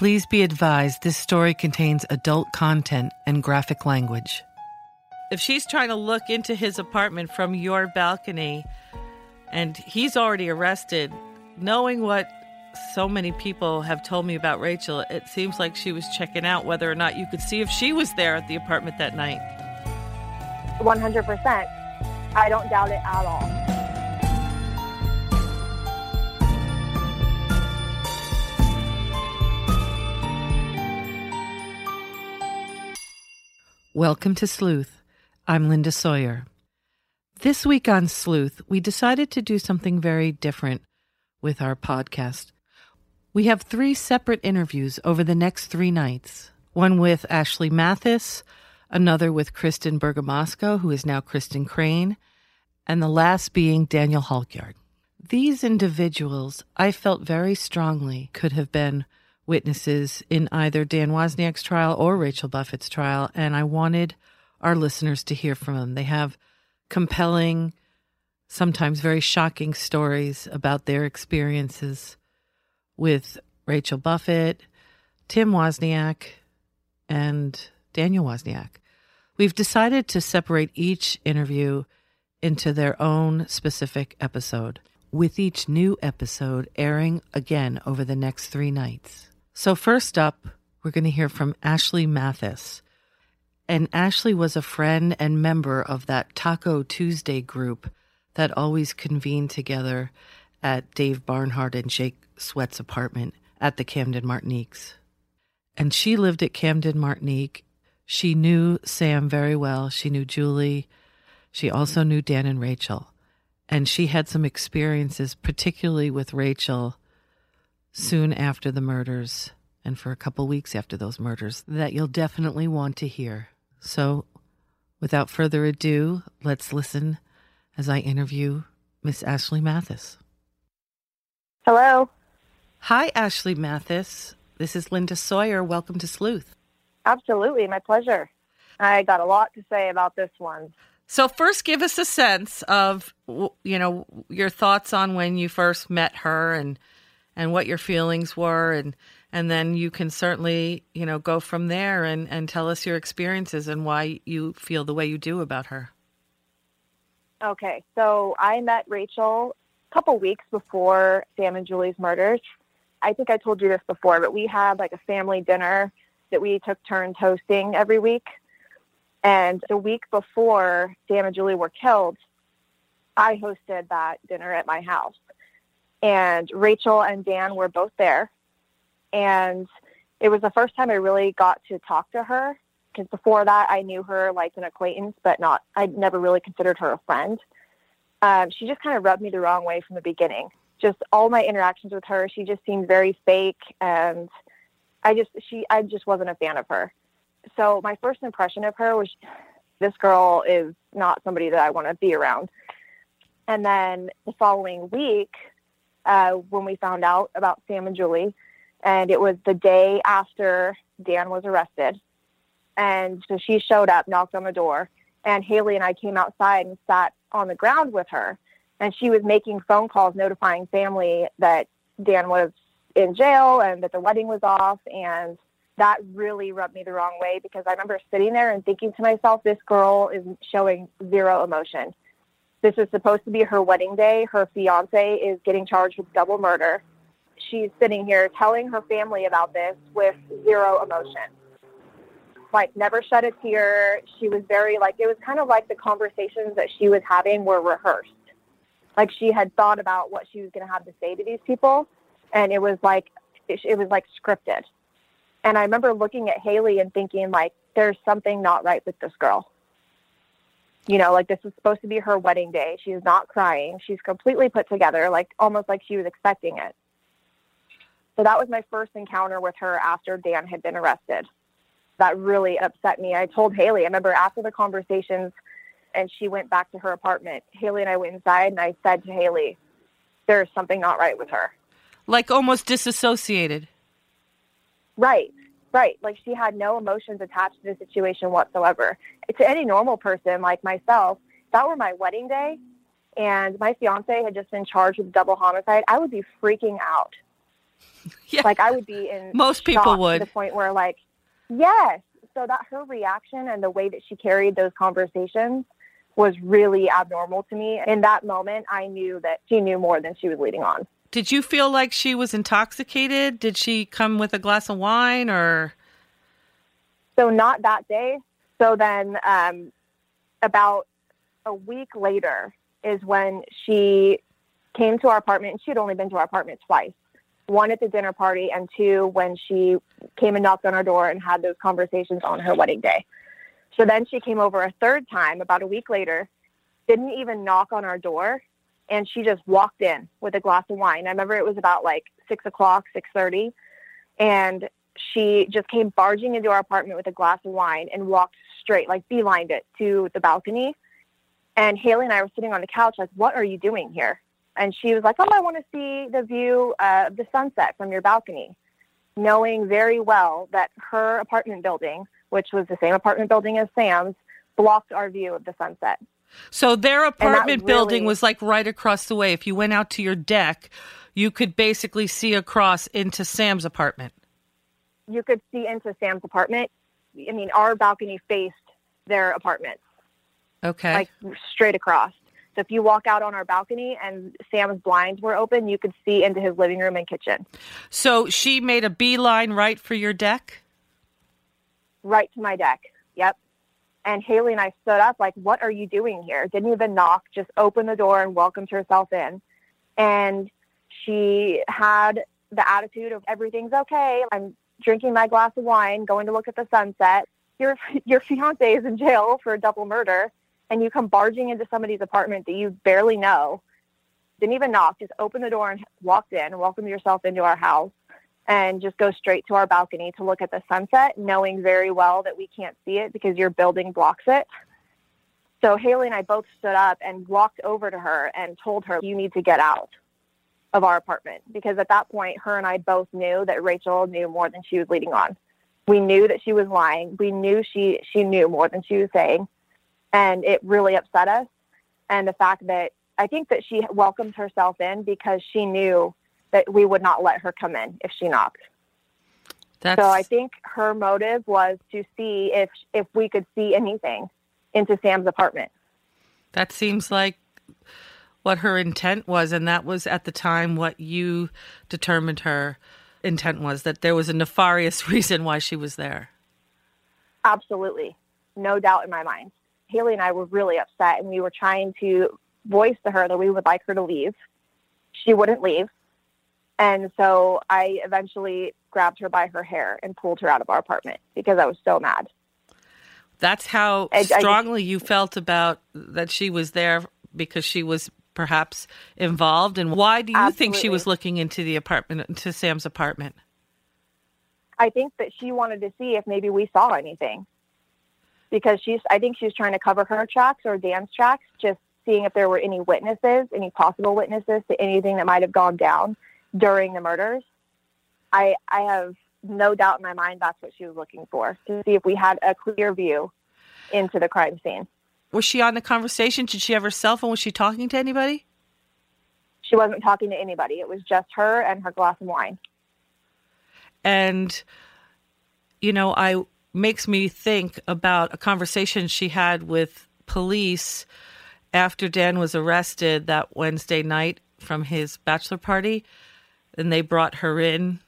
Please be advised this story contains adult content and graphic language. If she's trying to look into his apartment from your balcony and he's already arrested, knowing what so many people have told me about Rachel, it seems like she was checking out whether or not you could see if she was there at the apartment that night. 100%. I don't doubt it at all. Welcome to Sleuth. I'm Linda Sawyer. This week on Sleuth, we decided to do something very different with our podcast. We have three separate interviews over the next three nights one with Ashley Mathis, another with Kristen Bergamasco, who is now Kristen Crane, and the last being Daniel Halkyard. These individuals, I felt very strongly, could have been witnesses in either Dan Wozniak's trial or Rachel Buffett's trial, and I wanted our listeners to hear from them. They have compelling, sometimes very shocking stories about their experiences with Rachel Buffett, Tim Wozniak, and Daniel Wozniak. We've decided to separate each interview into their own specific episode, with each new episode airing again over the next three nights. So, first up, we're going to hear from Ashley Mathis. And Ashley was a friend and member of that Taco Tuesday group that always convened together at Dave Barnhart and Jake Sweat's apartment at the Camden Martiniques. And she lived at Camden Martinique. She knew Sam very well. She knew Julie. She also knew Dan and Rachel. And she had some experiences, particularly with Rachel, soon after the murders and for a couple weeks after those murders that you'll definitely want to hear. So, without further ado, let's listen as I interview Miss Ashley Mathis. Hello. Hi, Ashley Mathis. This is Linda Sawyer. Welcome to Sleuth. Absolutely, my pleasure. I got a lot to say about this one. So, first, give us a sense of you know your thoughts on when you first met her and and what your feelings were and and then you can certainly you know go from there and and tell us your experiences and why you feel the way you do about her. Okay so i met rachel a couple weeks before sam and julie's murders. I think i told you this before but we had like a family dinner that we took turns hosting every week. And the week before sam and julie were killed i hosted that dinner at my house and Rachel and Dan were both there. And it was the first time I really got to talk to her because before that I knew her like an acquaintance, but not, I'd never really considered her a friend. Um, she just kind of rubbed me the wrong way from the beginning. Just all my interactions with her, she just seemed very fake. And I just, she, I just wasn't a fan of her. So my first impression of her was this girl is not somebody that I want to be around. And then the following week, uh, when we found out about Sam and Julie. And it was the day after Dan was arrested. And so she showed up, knocked on the door, and Haley and I came outside and sat on the ground with her. And she was making phone calls notifying family that Dan was in jail and that the wedding was off. And that really rubbed me the wrong way because I remember sitting there and thinking to myself, this girl is showing zero emotion. This is supposed to be her wedding day. Her fiance is getting charged with double murder. She's sitting here telling her family about this with zero emotion. Like, never shed a tear. She was very, like, it was kind of like the conversations that she was having were rehearsed. Like, she had thought about what she was going to have to say to these people, and it was like, it, was like scripted. And I remember looking at Haley and thinking, like, there's something not right with this girl you know, like this was supposed to be her wedding day. She's not crying. She's completely put together, like almost like she was expecting it. So that was my first encounter with her after Dan had been arrested. That really upset me. I told Haley, I remember after the conversations and she went back to her apartment, Haley and I went inside and I said to Haley, there's something not right with her. Like almost disassociated. Right. Right. Like she had no emotions attached to the situation whatsoever. To any normal person like myself, if that were my wedding day and my fiance had just been charged with double homicide, I would be freaking out. Yeah. Like I would be in Most people would. to the point where like, yes. So that her reaction and the way that she carried those conversations was really abnormal to me. In that moment, I knew that she knew more than she was leading on. Did you feel like she was intoxicated? Did she come with a glass of wine or? So not that day. So then, um, about a week later is when she came to our apartment. And she had only been to our apartment twice. One at the dinner party, and two when she came and knocked on our door and had those conversations on her wedding day. So then she came over a third time about a week later, didn't even knock on our door, and she just walked in with a glass of wine. I remember it was about like six o'clock, six thirty, and she just came barging into our apartment with a glass of wine and walked straight, like beelined it to the balcony. And Haley and I were sitting on the couch, like, "What are you doing here?" And she was like, "Oh, I want to see the view of the sunset from your balcony," knowing very well that her apartment building, which was the same apartment building as Sam's, blocked our view of the sunset. So their apartment building really- was like right across the way. If you went out to your deck, you could basically see across into Sam's apartment. You could see into Sam's apartment. I mean, our balcony faced their apartment. Okay. like straight across. So if you walk out on our balcony and Sam's blinds were open, you could see into his living room and kitchen, so she made a beeline right for your deck? right to my deck. Yep. And Haley and I stood up like, "What are you doing here?" Didn't even knock, just opened the door and welcomed herself in. And she had the attitude of everything's okay. I'm drinking my glass of wine, going to look at the sunset. Your your fiance is in jail for a double murder, and you come barging into somebody's apartment that you barely know. Didn't even knock, just opened the door and walked in, and welcomed yourself into our house, and just go straight to our balcony to look at the sunset, knowing very well that we can't see it because your building blocks it. So Haley and I both stood up and walked over to her and told her, "You need to get out." of our apartment because at that point her and I both knew that Rachel knew more than she was leading on. We knew that she was lying. We knew she she knew more than she was saying. And it really upset us. And the fact that I think that she welcomed herself in because she knew that we would not let her come in if she knocked. That's So I think her motive was to see if if we could see anything into Sam's apartment. that seems like what her intent was and that was at the time what you determined her intent was that there was a nefarious reason why she was there. Absolutely. No doubt in my mind. Haley and I were really upset and we were trying to voice to her that we would like her to leave. She wouldn't leave. And so I eventually grabbed her by her hair and pulled her out of our apartment because I was so mad. That's how I- I strongly you felt about that she was there because she was perhaps involved. And why do you think she was looking into the apartment, into Sam's apartment? I think that she wanted to see if maybe we saw anything because she's, I think she's trying to cover her tracks or Dan's tracks, just seeing if there were any witnesses, any possible witnesses to anything that might have gone down during the murders. I, I have no doubt in my mind that's what she was looking for to see if we had a clear view into the crime scene. Was she on the conversation? Did she have her cell phone? Was she talking to anybody? She wasn't talking to anybody. It was just her and her glass of wine. and you know i makes me think about a conversation she had with police after dan was arrested that wednesday night from his bachelor party and they brought her in.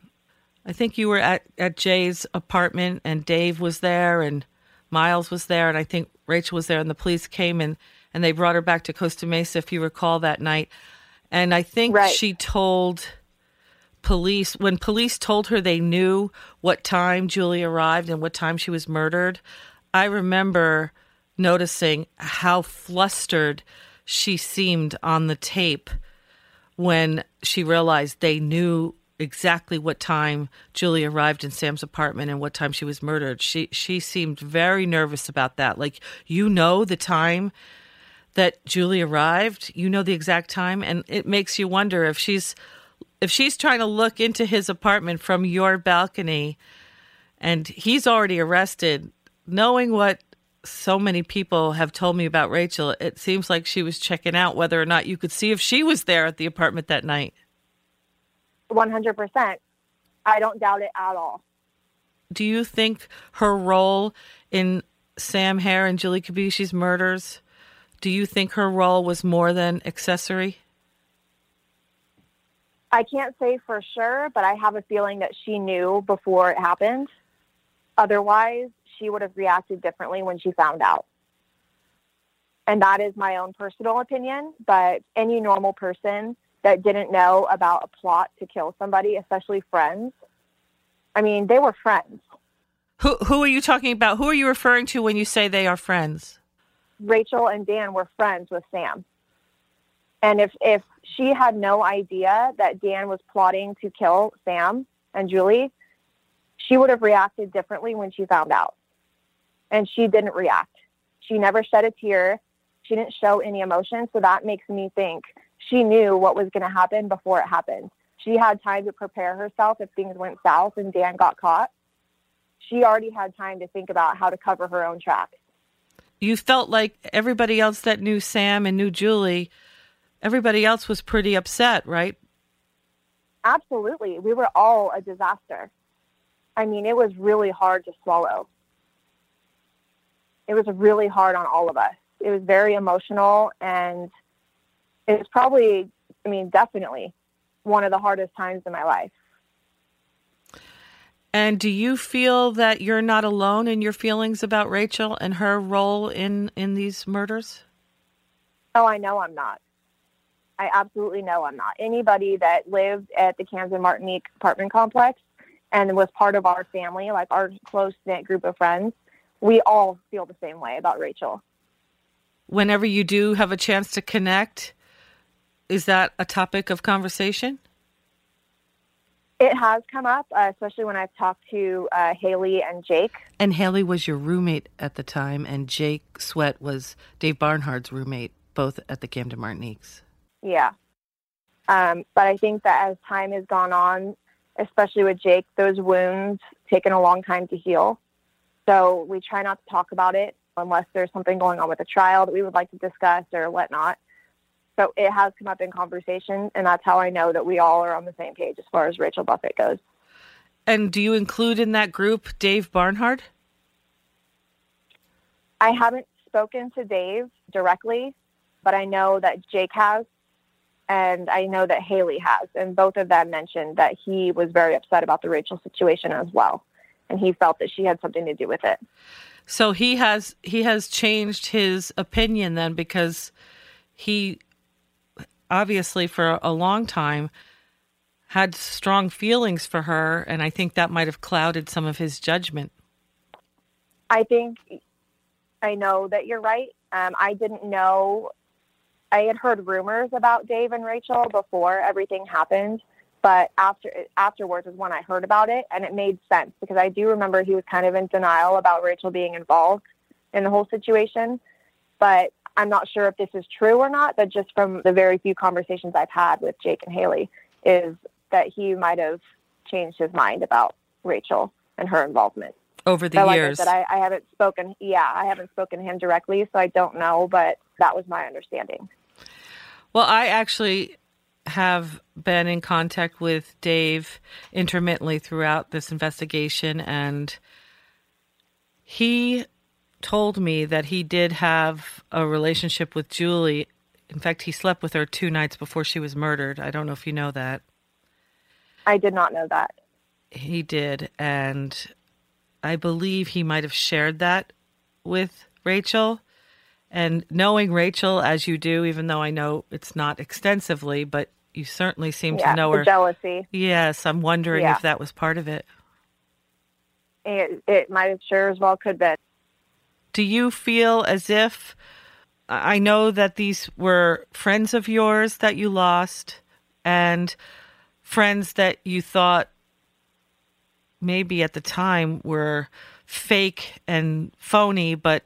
I think you were at, at jay's apartment and dave was there and miles was there and i think rachel was there and the police came and and they brought her back to costa mesa if you recall that night. And i think Right. she told police when police told her they knew what time Julie arrived and what time she was murdered, I remember noticing how flustered she seemed on the tape when she realized they knew exactly what time Julie arrived in Sam's apartment and what time she was murdered. She she seemed very nervous about that. Like you know the time that Julie arrived, you know the exact time and it makes you wonder if she's if she's trying to look into his apartment from your balcony and he's already arrested, knowing what so many people have told me about Rachel, it seems like she was checking out whether or not you could see if she was there at the apartment that night. 100%. I don't doubt it at all. Do you think her role in Sam Herr and Julie Kibuishi's murders, do you think her role was more than accessory? I can't say for sure, but I have a feeling that she knew before it happened. Otherwise, she would have reacted differently when she found out. And that is my own personal opinion, but any normal person that didn't know about a plot to kill somebody, especially friends, I mean, they were friends. Who who are you talking about? Who are you referring to when you say they are friends? Rachel and Dan were friends with Sam. And if if she had no idea that Dan was plotting to kill Sam and Julie, she would have reacted differently when she found out. And she didn't react. She never shed a tear. She didn't show any emotion. So that makes me think she knew what was going to happen before it happened. She had time to prepare herself if things went south and Dan got caught. She already had time to think about how to cover her own tracks. You felt like everybody else that knew Sam and knew Julie, everybody else was pretty upset, right? Absolutely. We were all a disaster. I mean, it was really hard to swallow. It was really hard on all of us. It was very emotional and it was probably, I mean, definitely one of the hardest times in my life. And do you feel that you're not alone in your feelings about Rachel and her role in in these murders? Oh, I know I'm not. I absolutely know I'm not. Anybody that lived at the Camden Martinique apartment complex and was part of our family, like our close knit group of friends, we all feel the same way about Rachel. Whenever you do have a chance to connect, is that a topic of conversation? It has come up, uh, especially when I've talked to uh, Haley and Jake. And Haley was your roommate at the time, and Jake Sweat was Dave Barnhardt's roommate, both at the Camden Martiniques. Yeah. Um, but I think that as time has gone on, especially with Jake, those wounds taken a long time to heal. So we try not to talk about it unless there's something going on with a trial that we would like to discuss or whatnot. So it has come up in conversation, and that's how I know that we all are on the same page as far as Rachel Buffett goes. And do you include in that group Dave Barnhardt? I haven't spoken to Dave directly, but I know that Jake has, and I know that Haley has, and both of them mentioned that he was very upset about the Rachel situation as well, and he felt that she had something to do with it. So he has he has changed his opinion then because he obviously for a long time had strong feelings for her and I think that might have clouded some of his judgment. I think I know that you're right. Um, I didn't know. I had heard rumors about Dave and Rachel before everything happened, but after afterwards is when I heard about it, and it made sense because I do remember he was kind of in denial about Rachel being involved in the whole situation. But I'm not sure if this is true or not, but just from the very few conversations I've had with Jake and Haley, is that he might have changed his mind about Rachel and her involvement over the but years. Like I, said, I, I haven't spoken. Yeah, I haven't spoken to him directly, so I don't know. But that was my understanding. Well, I actually have been in contact with Dave intermittently throughout this investigation, and he told me that he did have a relationship with Julie. In fact, he slept with her two nights before she was murdered. I don't know if you know that. I did not know that. He did, and I believe he might have shared that with Rachel. And knowing Rachel as you do, even though I know it's not extensively, but you certainly seem yeah, to know her. Jealousy. Yes, I'm wondering Yeah. if that was part of it. It, it might have sure as well could be. Do you feel as if I know that these were friends of yours that you lost and friends that you thought maybe at the time were fake and phony, but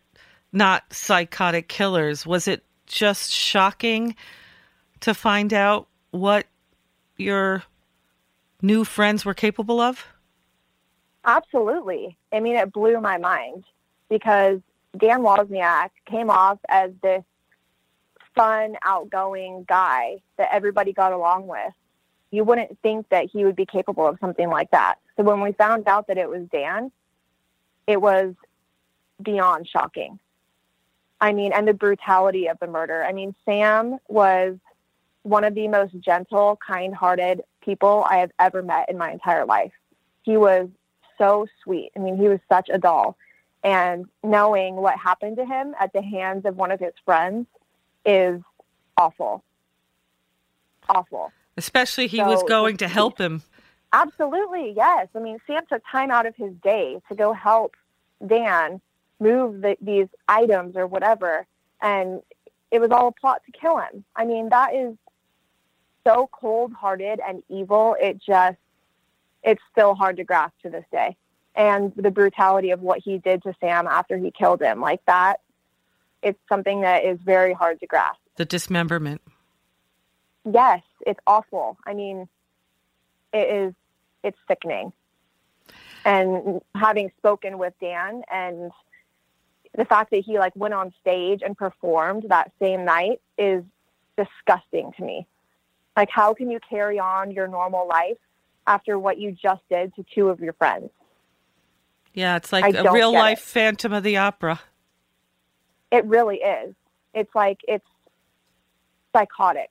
not psychotic killers? Was it just shocking to find out what your new friends were capable of? Absolutely. I mean, it blew my mind because Dan Wozniak came off as this fun, outgoing guy that everybody got along with. You wouldn't think that he would be capable of something like that. So when we found out that it was Dan, it was beyond shocking. I mean, and the brutality of the murder. I mean, Sam was one of the most gentle, kind hearted people I have ever met in my entire life. He was so sweet. I mean, he was such a doll. And knowing what happened to him at the hands of one of his friends is awful. Awful. Especially he so, was going to help him. Absolutely, yes. I mean, Sam took time out of his day to go help Dan move the, these items or whatever. And it was all a plot to kill him. I mean, that is so cold hearted and evil. It just, it's still hard to grasp to this day. And the brutality of what he did to Sam after he killed him, like that, it's something that is very hard to grasp. The dismemberment. Yes, it's awful. I mean, it is, it's sickening. And having spoken with Dan and the fact that he like went on stage and performed that same night is disgusting to me. Like, how can you carry on your normal life after what you just did to two of your friends? Yeah, it's like I a real life it. Phantom of the Opera. It really is. It's like it's psychotic.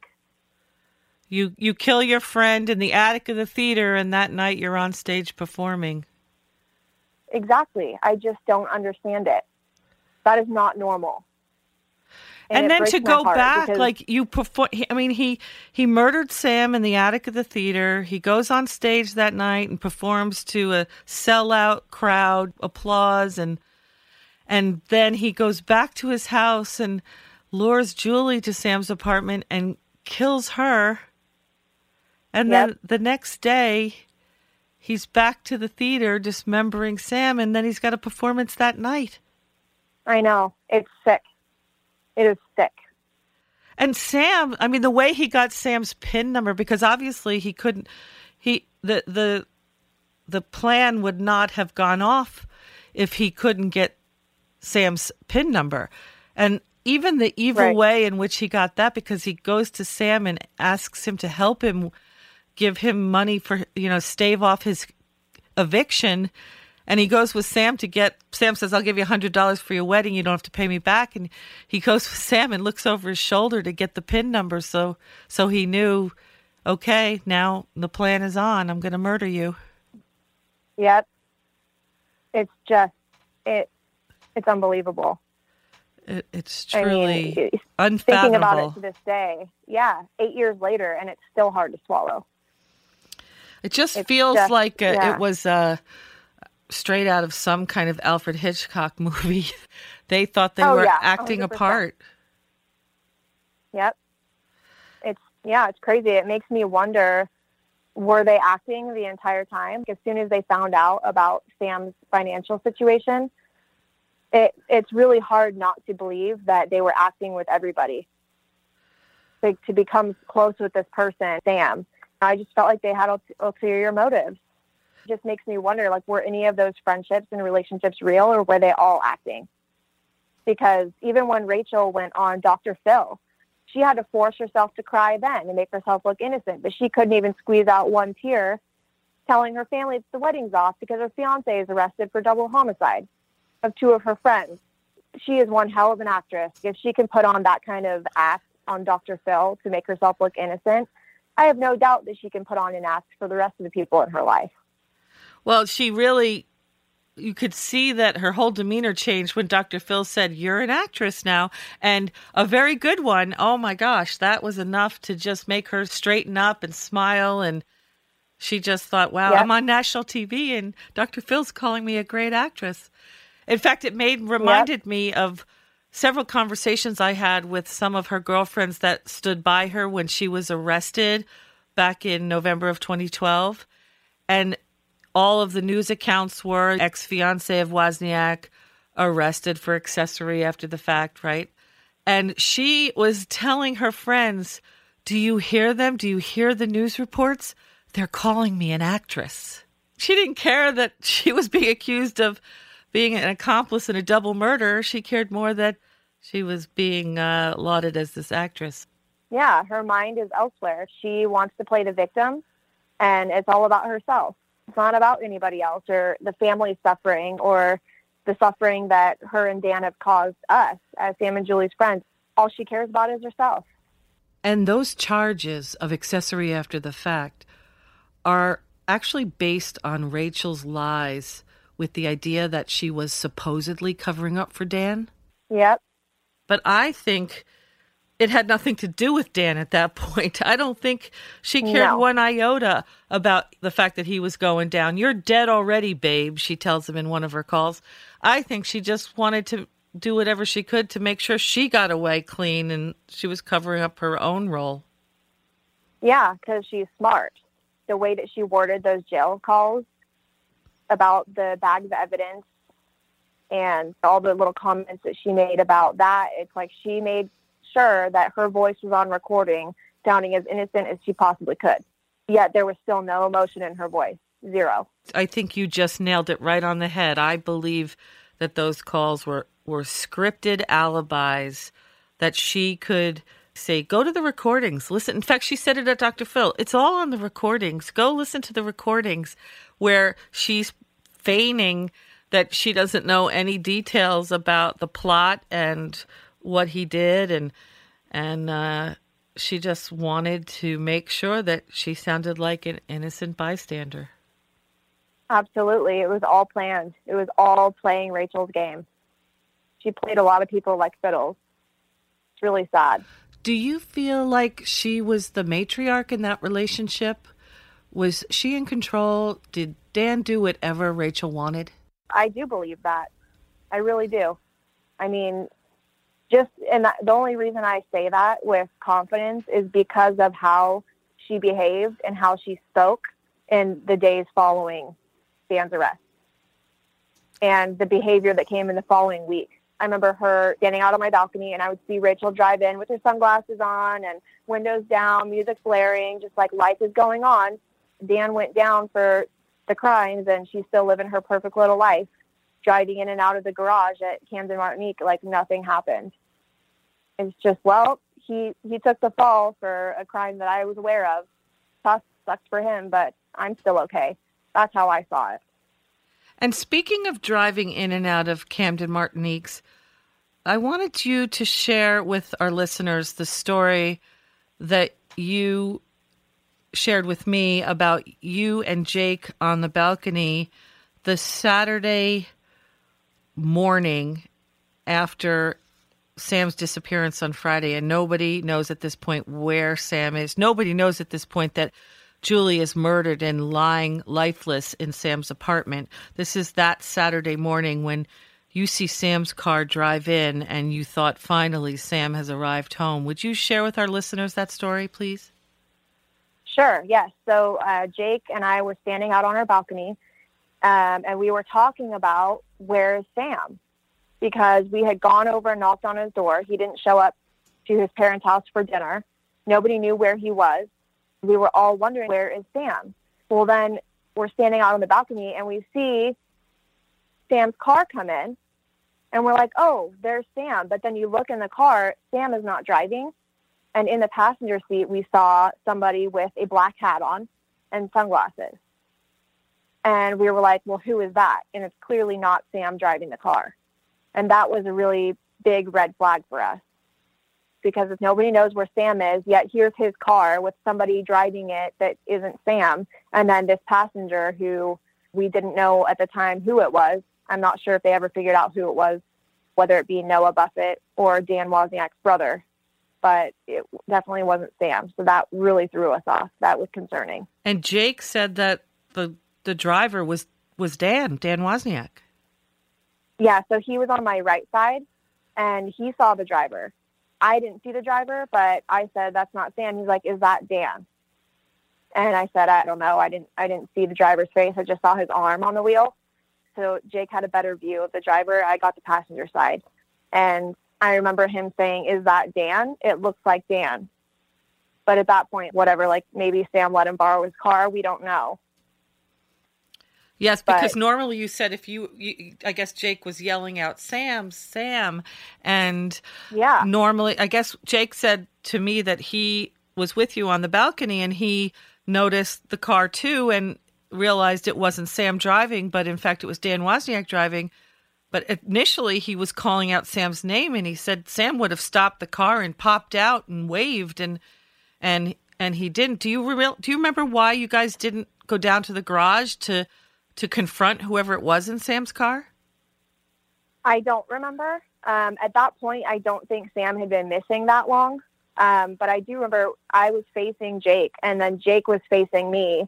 You you kill your friend in the attic of the theater, and that night you're on stage performing. Exactly. I just don't understand it. That is not normal. And, and then to go back, like you perform. I mean, he he murdered Sam in the attic of the theater. He goes on stage that night and performs to a sellout crowd, applause, and and then he goes back to his house and lures Julie to Sam's apartment and kills her. And yep. then the next day, he's back to the theater dismembering Sam, and then he's got a performance that night. I know. It's sick. It is sick. And Sam, I mean, the way he got Sam's pin number, because obviously he couldn't, he, the, the, the plan would not have gone off if he couldn't get Sam's pin number. And even the evil right. way in which he got that, because he goes to Sam and asks him to help him give him money for, you know, stave off his eviction and he goes with Sam to get Sam says, I'll give you a hundred dollars for your wedding, you don't have to pay me back. And he goes with Sam and looks over his shoulder to get the pin number so so he knew, okay, now the plan is on. I'm gonna murder you. Yep. It's just it it's unbelievable. It, it's truly I mean, unfathomable. Thinking about it to this day, yeah, eight years later, and it's still hard to swallow. It just it's feels just, like uh, a, yeah. it was a straight out of some kind of Alfred Hitchcock movie. they thought they oh, were yeah, acting 100%. a part. Yep. It's yeah, it's crazy. It makes me wonder were they acting the entire time? As soon as they found out about Sam's financial situation, it it's really hard not to believe that they were acting with everybody. Like to become close with this person, Sam. I just felt like they had ulterior motives just makes me wonder like were any of those friendships and relationships real or were they all acting? Because even when rachel went on dr phil she had to force herself to cry then and make herself look innocent but she couldn't even squeeze out one tear telling her family the wedding's off because her fiance is arrested for double homicide of two of her friends. She is one hell of an actress. If she can put on that kind of act on dr phil to make herself look innocent i have no doubt that she can put on an act for the rest of the people in her life well, she really, you could see that her whole demeanor changed when Dr. Phil said, You're an actress now, and a very good one. Oh my gosh, that was enough to just make her straighten up and smile. And she just thought, Wow, yep. I'm on national TV, and Dr. Phil's calling me a great actress. In fact, it made reminded yep. me of several conversations I had with some of her girlfriends that stood by her when she was arrested back in November of 2012. And all of the news accounts were ex fiance of Wozniak arrested for accessory after the fact, right? And she was telling her friends, Do you hear them? Do you hear the news reports? They're calling me an actress. She didn't care that she was being accused of being an accomplice in a double murder. She cared more that she was being uh, lauded as this actress. Yeah, her mind is elsewhere. She wants to play the victim And it's all about herself. It's not about anybody else or the family suffering or the suffering that her and Dan have caused us as Sam and Julie's friends. All she cares about is herself. And those charges of accessory after the fact are actually based on Rachel's lies with the idea that she was supposedly covering up for Dan. Yep. But I think it had nothing to do with Dan at that point. I don't think she cared No. one iota about the fact that he was going down. You're dead already, babe, she tells him in one of her calls. I think she just wanted to do whatever she could to make sure she got away clean and she was covering up her own role. Yeah, because she's smart. The way that she worded those jail calls about the bag of evidence and all the little comments that she made about that, it's like she made sure that her voice was on recording, sounding as innocent as she possibly could. Yet there was still no emotion in her voice. Zero. I think you just nailed it right on the head. I believe that those calls were, were scripted alibis that she could say, go to the recordings, listen. In fact, she said it at Dr. Phil. It's all on the recordings. Go listen to the recordings where she's feigning that she doesn't know any details about the plot and what he did and and uh, she just wanted to make sure that she sounded like an innocent bystander. Absolutely. It was all planned. It was all playing Rachel's game. She played a lot of people like fiddles. It's really sad. Do you feel like she was the matriarch in that relationship? Was she in control? Did Dan do whatever Rachel wanted? I do believe that. I really do. I mean, just and the only reason I say that with confidence is because of how she behaved and how she spoke in the days following Dan's arrest and the behavior that came in the following week. I remember her standing out on my balcony and I would see Rachel drive in with her sunglasses on and windows down, music blaring, just like life is going on. Dan went down for the crimes and she's still living her perfect little life, driving in and out of the garage at Camden Martinique like nothing happened. It's just, well, he, he took the fall for a crime that I was aware of. Tough, sucks for him, but I'm still okay. That's how I saw it. And speaking of driving in and out of Camden Martinique's, I wanted you to share with our listeners the story that you shared with me about you and Jake on the balcony the Saturday morning after Sam's disappearance on Friday, and nobody knows at this point where Sam is. Nobody knows at this point that Julie is murdered and lying lifeless in Sam's apartment. This is that Saturday morning when you see Sam's car drive in and you thought finally Sam has arrived home. Would you share with our listeners that story, please? Sure, yes. So uh, Jake and I were standing out on our balcony, um, and we were talking about where's Sam, because we had gone over and knocked on his door. He didn't show up to his parents' house for dinner. Nobody knew where he was. We were all wondering where is Sam. Well, then we're standing out on the balcony, and we see Sam's car come in, and we're like, "Oh, there's Sam." But then you look in the car, Sam is not driving. And in the passenger seat, we saw somebody with a black hat on and sunglasses. And we were like, well, who is that? And it's clearly not Sam driving the car. And that was a really big red flag for us because if nobody knows where Sam is, yet here's his car with somebody driving it that isn't Sam. And then this passenger who we didn't know at the time who it was. I'm not sure if they ever figured out who it was, whether it be Noah Buffett or Dan Wozniak's brother but it definitely wasn't Sam. So that really threw us off. That was concerning. And Jake said that the the driver was was Dan, Dan Wozniak. Yeah, so he was on my right side and he saw the driver. I didn't see the driver, but I said that's not Sam. He's like, "Is that Dan?" And I said, "I don't know. I didn't I didn't see the driver's face. I just saw his arm on the wheel." So Jake had a better view of the driver. I got the passenger side. And I remember him saying, Is that Dan? It looks like Dan. But at that point, whatever, like maybe Sam let him borrow his car. We don't know. Yes, because But- normally you said if you, you, I guess Jake was yelling out, Sam, Sam. And Yeah. normally, I guess Jake said to me that he was with you on the balcony and he noticed the car too and realized it wasn't Sam driving, but in fact it was Dan Wozniak driving. But initially he was calling out Sam's name and he said Sam would have stopped the car and popped out and waved and and and he didn't. Do you re- do you remember why you guys didn't go down to the garage to to confront whoever it was in Sam's car? I don't remember. Um, at that point, I don't think Sam had been missing that long. Um, but I do remember I was facing Jake, and then Jake was facing me.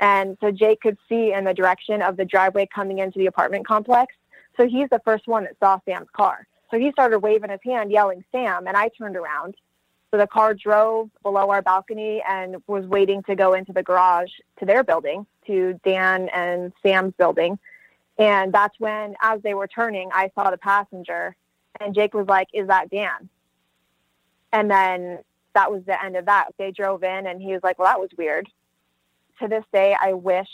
And so Jake could see in the direction of the driveway coming into the apartment complex. So he's the first one that saw Sam's car. So he started waving his hand, yelling, Sam. And I turned around. So the car drove below our balcony and was waiting to go into the garage to their building, to Dan and Sam's building. And that's when, as they were turning, I saw the passenger. And Jake was like, Is that Dan? And then that was the end of that. They drove in and he was like, Well, that was weird. To this day, I wish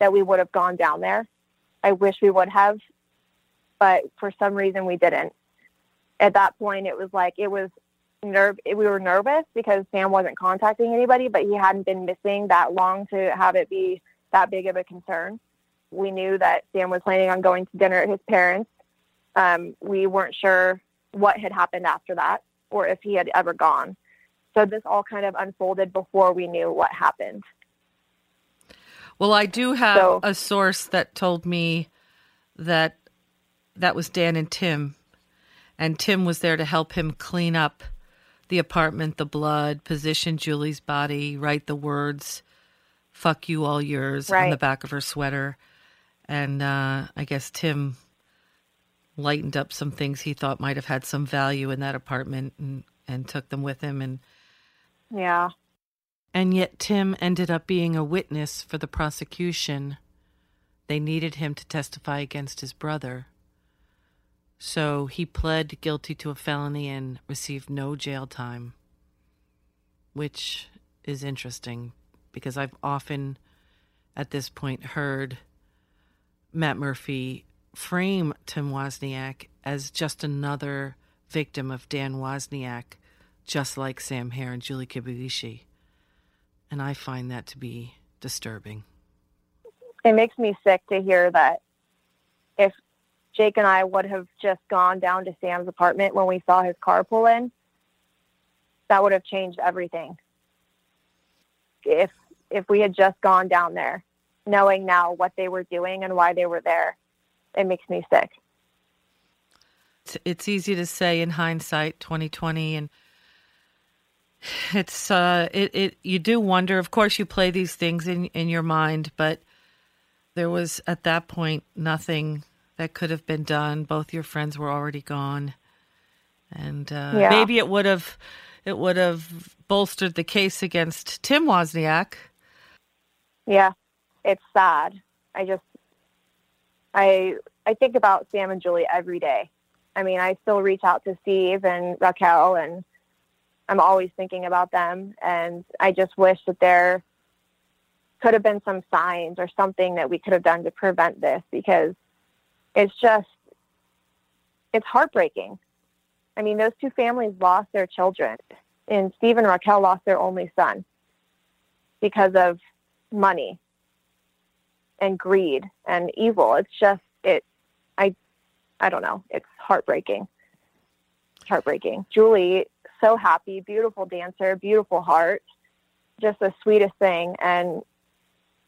that we would have gone down there. I wish we would have, but for some reason we didn't. At that point, it was like, it was nerve. We were nervous because Sam wasn't contacting anybody, but he hadn't been missing that long to have it be that big of a concern. We knew that Sam was planning on going to dinner at his parents. Um, we weren't sure what had happened after that or if he had ever gone. So this all kind of unfolded before we knew what happened. Well, I do have so, a source that told me that that was Dan and Tim, and Tim was there to help him clean up the apartment, the blood, position Julie's body, write the words "fuck you, all yours" right. on the back of her sweater, and uh, I guess Tim lightened up some things he thought might have had some value in that apartment and, and took them with him. And yeah. And yet tim ended up being a witness for the prosecution. They needed him to testify against his brother so he pled guilty to a felony and received no jail time which is interesting because i've often at this point heard matt murphy frame Tim Wozniak as just another victim of Dan Wozniak, just like Sam Herr and Julie Kibuishi. And I find that to be disturbing. It makes me sick to hear that if Jake and I would have just gone down to Sam's apartment when we saw his car pull in, that would have changed everything. If if we had just gone down there, knowing now what they were doing and why they were there, it makes me sick. It's easy to say in hindsight, 2020, and it's uh, it it you do wonder. Of course, you play these things in in your mind, but there was at that point nothing that could have been done. Both your friends were already gone, and uh, yeah. maybe it would have it would have bolstered the case against Tim Wozniak. Yeah, it's sad. I just I I think about Sam and Julie every day. I mean, I still reach out to Steve and Raquel, and I'm always thinking about them. And I just wish that there could have been some signs or something that we could have done to prevent this because it's just it's heartbreaking. I mean, those two families lost their children, and Steve and Raquel lost their only son because of money and greed and evil. It's just it I I don't know. It's heartbreaking. Heartbreaking. Julie, so happy, beautiful dancer, beautiful heart, just the sweetest thing. And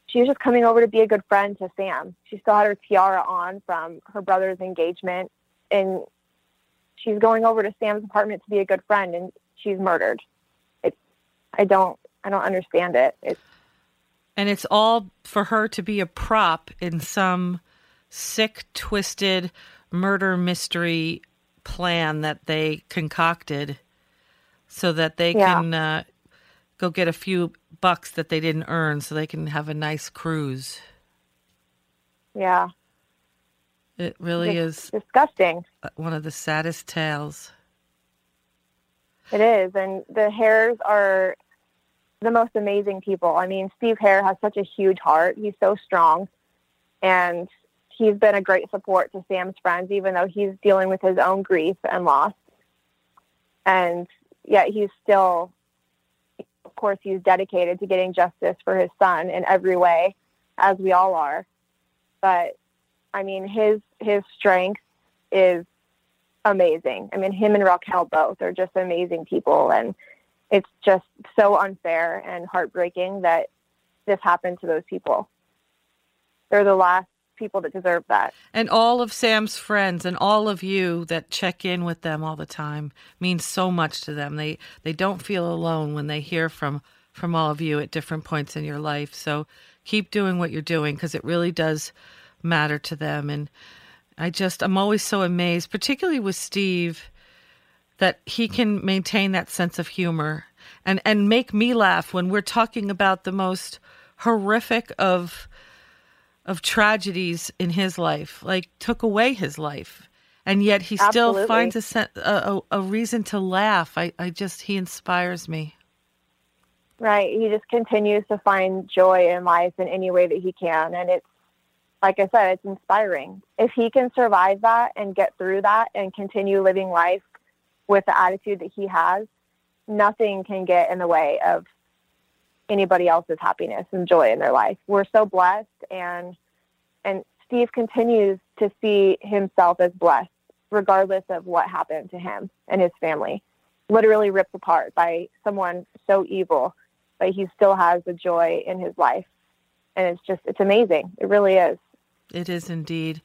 she was just coming over to be a good friend to Sam. She still had her tiara on from her brother's engagement and she's going over to Sam's apartment to be a good friend and she's murdered. It's I don't I don't understand it. It's and it's all for her to be a prop in some sick, twisted murder mystery plan that they concocted so that they yeah. can uh, go get a few bucks that they didn't earn so they can have a nice cruise. Yeah. It really it's is disgusting. One of the saddest tales. It is. And the Herrs are the most amazing people. I mean, Steve Herr has such a huge heart. He's so strong. And he's been a great support to Sam's friends, even though he's dealing with his own grief and loss. And yet he's still course, he's dedicated to getting justice for his son in every way, as we all are. But I mean, his his strength is amazing. I mean, him and Raquel both are just amazing people, and it's just so unfair and heartbreaking that this happened to those people. They're the last people that deserve that. And all of Sam's friends and all of you that check in with them all the time means so much to them. They they don't feel alone when they hear from from all of you at different points in your life. So keep doing what you're doing because it really does matter to them and I just I'm always so amazed particularly with Steve that he can maintain that sense of humor and and make me laugh when we're talking about the most horrific of of tragedies in his life, like took away his life. And yet he still Absolutely. finds a, a, a reason to laugh. I, I just, he inspires me. Right. He just continues to find joy in life in any way that he can. And it's, like I said, it's inspiring. If he can survive that and get through that and continue living life with the attitude that he has, nothing can get in the way of anybody else's happiness and joy in their life. We're so blessed and and Steve continues to see himself as blessed regardless of what happened to him and his family. Literally ripped apart by someone so evil, but he still has the joy in his life. And it's just it's amazing. It really is. It is indeed.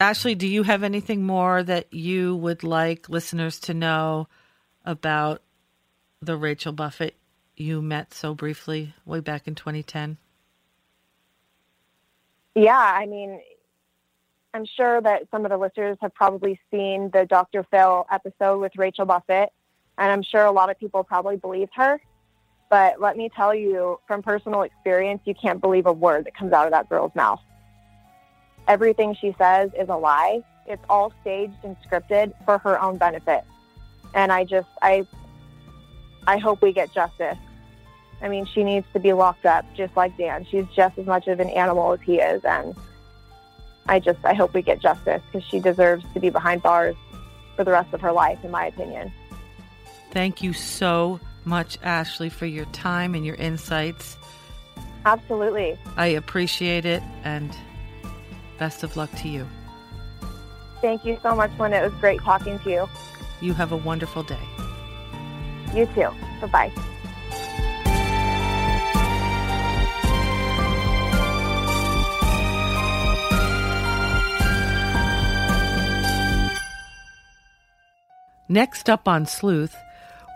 Ashley, do you have anything more that you would like listeners to know about the Rachel Buffett you met so briefly way back in 2010? Yeah, I mean, I'm sure that some of the listeners have probably seen the Dr. Phil episode with Rachel Buffett, and I'm sure a lot of people probably believed her. But let me tell you from personal experience, you can't believe a word that comes out of that girl's mouth. Everything she says is a lie. It's all staged and scripted for her own benefit. And I just, I, I hope we get justice I mean, she needs to be locked up just like Dan. She's just as much of an animal as he is. And I just, I hope we get justice because she deserves to be behind bars for the rest of her life, in my opinion. Thank you so much, Ashley, for your time and your insights. Absolutely. I appreciate it and best of luck to you. Thank you so much, Linda. It was great talking to you. You have a wonderful day. You too. Bye bye. Next up on Sleuth,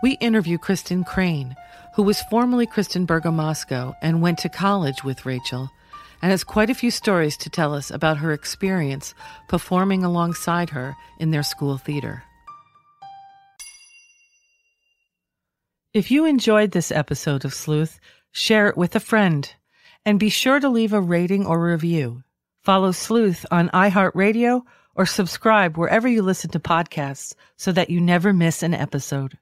we interview Kristen Crane, who was formerly Kristen Bergamasco and went to college with Rachel, and has quite a few stories to tell us about her experience performing alongside her in their school theater. If you enjoyed this episode of Sleuth, share it with a friend, and be sure to leave a rating or review. Follow Sleuth on iHeartRadio or subscribe wherever you listen to podcasts so that you never miss an episode.